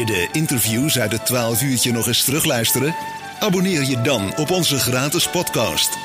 je de interviews uit het 12 uurtje nog eens terugluisteren? Abonneer je dan op onze gratis podcast.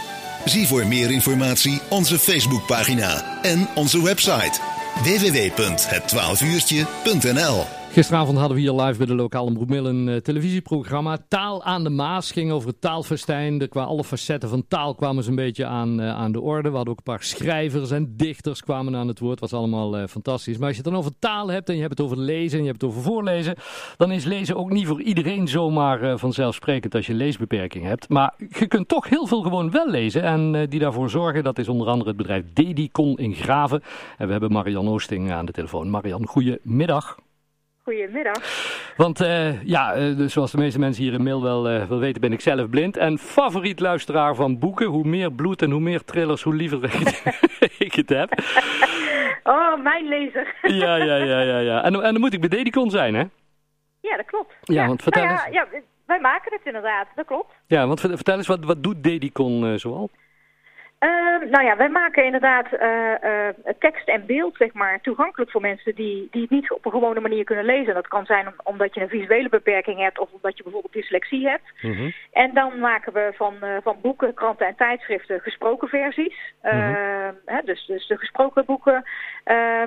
Zie voor meer informatie onze Facebookpagina en onze website www.het12uurtje.nl Gisteravond hadden we hier live bij de lokale Omroep een uh, televisieprogramma. Taal aan de Maas ging over het taalfestijn. De, qua alle facetten van taal kwamen ze een beetje aan, uh, aan de orde. We hadden ook een paar schrijvers en dichters kwamen aan het woord. was allemaal uh, fantastisch. Maar als je het dan over taal hebt en je hebt het over lezen en je hebt het over voorlezen... dan is lezen ook niet voor iedereen zomaar vanzelfsprekend als je leesbeperking hebt. Maar je kunt toch heel veel gewoon wel lezen. En die daarvoor zorgen, dat is onder andere het bedrijf Dedicon in Graven. En we hebben Marian Oosting aan de telefoon. Marian, goedemiddag. Goedemiddag. Want uh, ja, uh, zoals de meeste mensen hier in mail wel, uh, wel weten, ben ik zelf blind. En favoriet luisteraar van boeken. Hoe meer bloed en hoe meer thrillers, hoe liever ik het heb. Oh, mijn lezer. ja, ja, ja, ja. ja. En, en dan moet ik bij Dedicon zijn, hè? Ja, dat klopt. Ja, want vertel nou ja, eens. Ja, wij maken het inderdaad, dat klopt. Ja, want vertel eens, wat, wat doet Dedicon zoal? Uh, nou ja, wij maken inderdaad uh, uh, tekst en beeld zeg maar, toegankelijk voor mensen die, die het niet op een gewone manier kunnen lezen. Dat kan zijn om, omdat je een visuele beperking hebt of omdat je bijvoorbeeld dyslexie hebt. Mm -hmm. En dan maken we van, van boeken, kranten en tijdschriften gesproken versies. Mm -hmm. hè, dus, dus de gesproken boeken,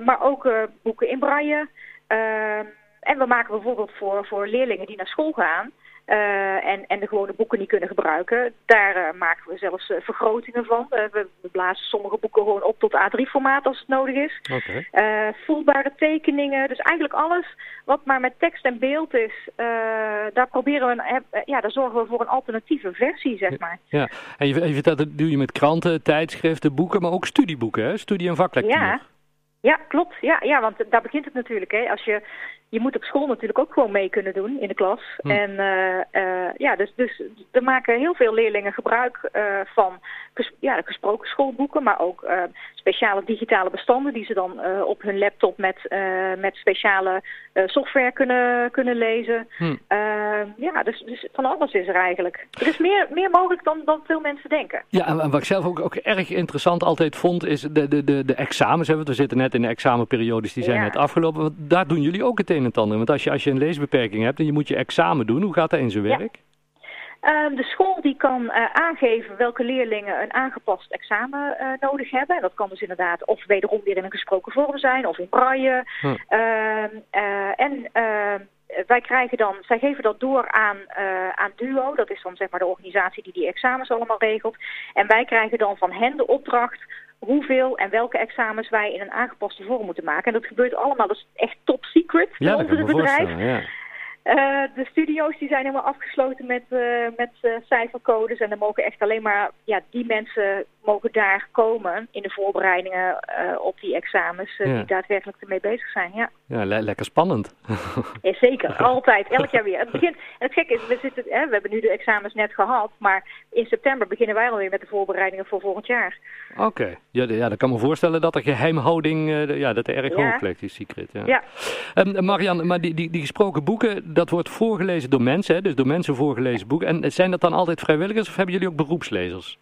maar ook boeken in braille. en we maken bijvoorbeeld voor, voor leerlingen die naar school gaan... Uh, en, en de gewone boeken niet kunnen gebruiken. Daar uh, maken we zelfs uh, vergrotingen van. we, blazen sommige boeken gewoon op tot A3-formaat als het nodig is. Okay. voelbare tekeningen. Dus eigenlijk alles wat maar met tekst en beeld is. daar proberen we, ja, daar zorgen we voor een alternatieve versie, zeg maar. Ja, en je, dat doe je met kranten, tijdschriften, boeken, maar ook studieboeken, hè? Studie- en vaklectuur. Ja. Ja, klopt. Ja, ja, want daar begint het natuurlijk. Hè. Als je, je moet op school natuurlijk ook gewoon mee kunnen doen in de klas. Hm. En uh, uh, ja, dus, dus er maken heel veel leerlingen gebruik uh, van ges, ja, gesproken schoolboeken, maar ook speciale digitale bestanden die ze dan op hun laptop met, met speciale software kunnen, kunnen lezen. Hm. ja, dus, dus van alles is er eigenlijk. Er is meer, meer mogelijk dan, dan veel mensen denken. Ja, en wat ik zelf ook, ook erg interessant altijd vond, is de, de, de, de examens. We zitten net in de examenperiodes, die zijn Ja. net afgelopen. Want daar doen jullie ook het een en het ander. Want als je, als je een leesbeperking hebt en je moet je examen doen, hoe gaat dat in zijn Ja. werk? Um, de school die kan uh, aangeven welke leerlingen een aangepast examen uh, nodig hebben. En dat kan dus inderdaad of wederom weer in een gesproken vorm zijn of in braille. Hm. Um, uh, en wij krijgen dan, zij geven dat door aan, aan DUO. Dat is dan zeg maar de organisatie die die examens allemaal regelt. En wij krijgen dan van hen de opdracht hoeveel en welke examens wij in een aangepaste vorm moeten maken. En dat gebeurt allemaal, dat is echt top secret Ja, onder het bedrijf. Ja. Uh, de studio's die zijn helemaal afgesloten met, uh, met uh, cijfercodes. En er mogen echt alleen maar ja, die mensen mogen daar komen in de voorbereidingen op die examens Ja. die daadwerkelijk ermee bezig zijn. Ja, Ja, le- lekker spannend. ja zeker. Altijd. Elk jaar weer. Het begint, en het gekke is, we, zitten, hè, we hebben nu de examens net gehad. Maar in september beginnen wij alweer met de voorbereidingen voor volgend jaar. Oké, ja, ja, dan kan me voorstellen dat de geheimhouding eh, ja, dat er erg Ja. hoog ligt, die secret. Ja. Ja. Ehm, Marianne, maar die, die, die gesproken boeken, dat wordt voorgelezen door mensen, hè? dus door mensen voorgelezen boeken. En zijn dat dan altijd vrijwilligers of hebben jullie ook beroepslezers?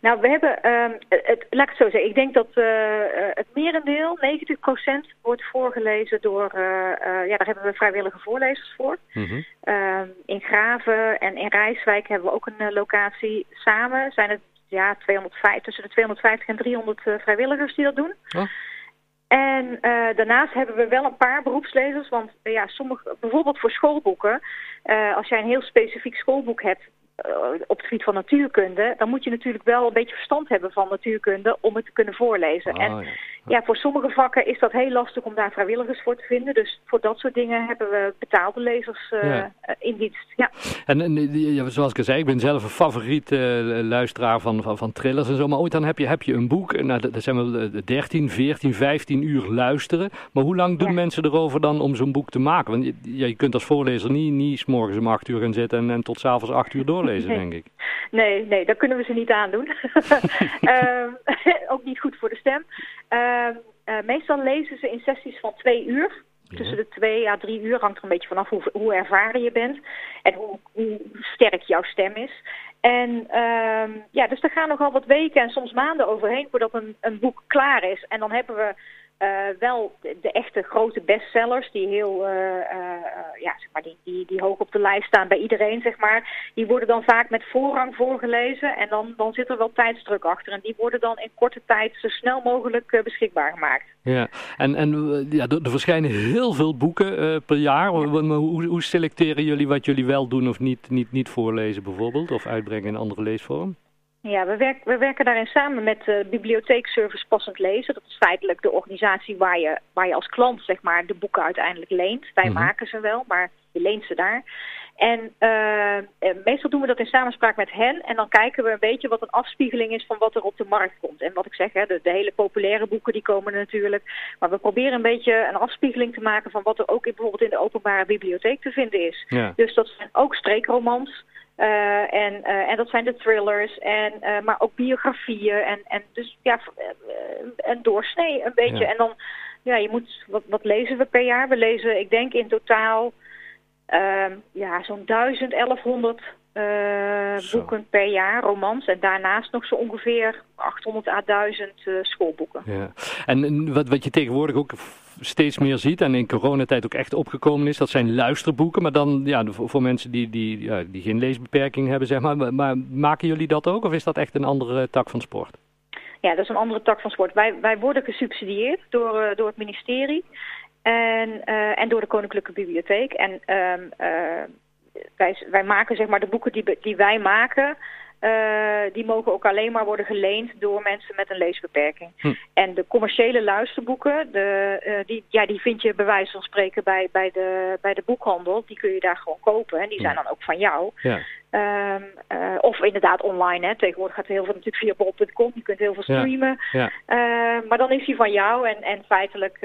Nou, we hebben, ehm, het, laat ik het zo zeggen, ik denk dat eh, eh, het merendeel, 90%, wordt voorgelezen door, eh, ja, daar hebben we vrijwillige voorlezers voor. Mhm. Ehm, in Graven en in Rijswijk hebben we ook een locatie. Samen zijn het ja, 205, tussen de 250 en 300 eh, vrijwilligers die dat doen. Oh. En eh, daarnaast hebben we wel een paar beroepslezers, want eh, ja, sommige, bijvoorbeeld voor schoolboeken, eh, als jij een heel specifiek schoolboek hebt op het gebied van natuurkunde, dan moet je natuurlijk wel een beetje verstand hebben van natuurkunde om het te kunnen voorlezen. en Ah, ja. Ja, voor sommige vakken is dat heel lastig om daar vrijwilligers voor te vinden. Dus voor dat soort dingen hebben we betaalde lezers eh, Ja. eh, in dienst. Ja. En, en ja, zoals ik al zei, ik ben zelf een favoriet eh, luisteraar van, van, van thrillers en zo. Maar ooit dan heb je, heb je een boek, nou, dat, dat zijn wel eh, 13, 14, 15 uur luisteren. Maar hoe lang doen Ja. mensen erover dan om zo'n boek te maken? Want je, je kunt als voorlezer niet, niet 's morgens om 8 uur gaan zitten en, en tot s'avonds 8 uur doorlezen, Nee. denk ik. Nee, nee, dat kunnen we ze niet aandoen. Ehm, ook niet goed voor de stem. Ehm, eh, meestal lezen ze in sessies van twee uur. Tussen de twee à drie uur hangt er een beetje vanaf hoe, hoe ervaren je bent en hoe, hoe sterk jouw stem is. En ehm, ja, dus er gaan nogal wat weken en soms maanden overheen voordat een, een boek klaar is. En dan hebben we wel de, echte grote bestsellers, die heel, ja, zeg maar, die, die, die hoog op de lijst staan bij iedereen, zeg maar, die worden dan vaak met voorrang voorgelezen en dan, dan zit er wel tijdsdruk achter. En die worden dan in korte tijd zo snel mogelijk beschikbaar gemaakt. Ja, en, en ja, er, verschijnen heel veel boeken per jaar. Hoe, hoe selecteren jullie wat jullie wel doen of niet, niet, niet voorlezen bijvoorbeeld, of uitbrengen in andere leesvorm? Ja, we, werken we werken daarin samen met de Bibliotheekservice Passend Lezen. Dat is feitelijk de organisatie waar je, waar je als klant zeg maar, de boeken uiteindelijk leent. Wij mhm. maken ze wel, maar je leent ze daar. En uh, meestal doen we dat in samenspraak met hen. En dan kijken we een beetje wat een afspiegeling is van wat er op de markt komt. En wat ik zeg, hè, de, de hele populaire boeken die komen natuurlijk. Maar we proberen een beetje een afspiegeling te maken van wat er ook in, bijvoorbeeld in de openbare bibliotheek te vinden is. Dus dat zijn ook streekromans. Uh, en, uh, en dat zijn de thrillers, en, uh, maar ook biografieën. En, en dus ja, een doorsnee een beetje. En dan, ja, je moet, wat, wat lezen we per jaar? We lezen, ik denk in totaal, ja, zo'n 1100 boeken per jaar, romans. En daarnaast nog zo ongeveer 800 à 1000 schoolboeken. Ja. En wat, wat je tegenwoordig ook steeds meer ziet en in coronatijd ook echt opgekomen is, dat zijn luisterboeken. Maar dan ja, voor, mensen die, die, ja, die geen leesbeperking hebben, zeg maar. Maar maken jullie dat ook of is dat echt een andere tak van sport? Ja, dat is een andere tak van sport. Wij, wij worden gesubsidieerd door, uh, door het ministerie en, uh, en door de Koninklijke Bibliotheek. En uh, wij, wij maken zeg maar de boeken die, die wij maken, uh, die mogen ook alleen maar worden geleend door mensen met een leesbeperking. Hm. En de commerciële luisterboeken, de, uh, die, ja, die vind je bij wijze van spreken bij, bij, de, bij de boekhandel. Die kun je daar gewoon kopen en die zijn dan ook van jou. Ja. Um, uh, of inderdaad online. Hè. Tegenwoordig gaat er heel veel natuurlijk via bol.com. Je kunt heel veel streamen. Ja. Ja. maar dan is die van jou en, en feitelijk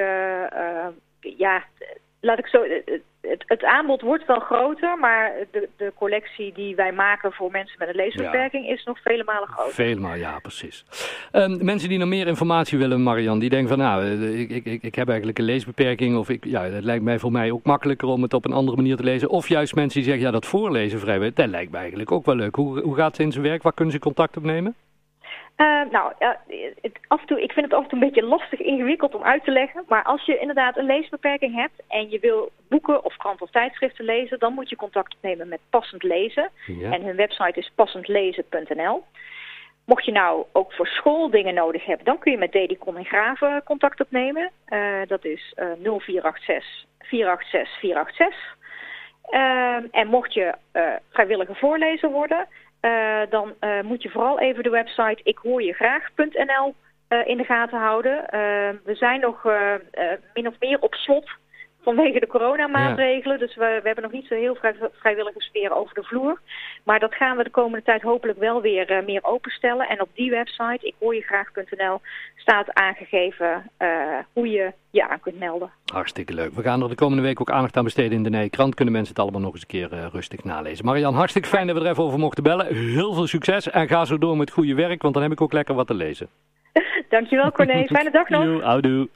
ja, laat ik zo, het, het, aanbod wordt wel groter, maar de, de collectie die wij maken voor mensen met een leesbeperking is nog vele malen groter. Vele malen, ja, precies. Um, mensen die nog meer informatie willen, Marian, die denken van nou, eh, ik, ik, ik heb eigenlijk een leesbeperking of ik, ja, het lijkt mij voor mij ook makkelijker om het op een andere manier te lezen. Of juist mensen die zeggen, ja, dat voorlezen vrijwel, dat lijkt mij eigenlijk ook wel leuk. Hoe, hoe gaat het in zijn werk? Waar kunnen ze contact opnemen? Uh, nou, uh, het, af en toe, ik vind het af en toe een beetje lastig ingewikkeld om uit te leggen. Maar als je inderdaad een leesbeperking hebt en je wil boeken of krant of tijdschriften lezen, dan moet je contact opnemen met Passend Lezen. En hun website is passendlezen.nl. Mocht je nou ook voor school dingen nodig hebben, dan kun je met Dedicon in Graven contact opnemen. Uh, dat is 0486 486 486. en mocht je vrijwillige voorlezer worden, uh, dan uh, moet je vooral even de website ikhoorjegraag.nl uh, eh, in de gaten houden. we zijn nog min of meer op slot vanwege de coronamaatregelen. Ja. Dus we, we, hebben nog niet zo heel vrij, vrijwillige sfeer over de vloer. Maar dat gaan we de komende tijd hopelijk wel weer uh, meer openstellen. En op die website, ik hoor je graag.nl, staat aangegeven uh, hoe je je aan kunt melden. Hartstikke leuk. We gaan er de komende week ook aandacht aan besteden in de Nijkrant. Kunnen mensen het allemaal nog eens een keer uh, rustig nalezen. Marian, hartstikke fijn dat we er even over mochten bellen. Heel veel succes en ga zo door met goede werk, want dan heb ik ook lekker wat te lezen. Dankjewel Corné. Fijne dag nog. Houdoe.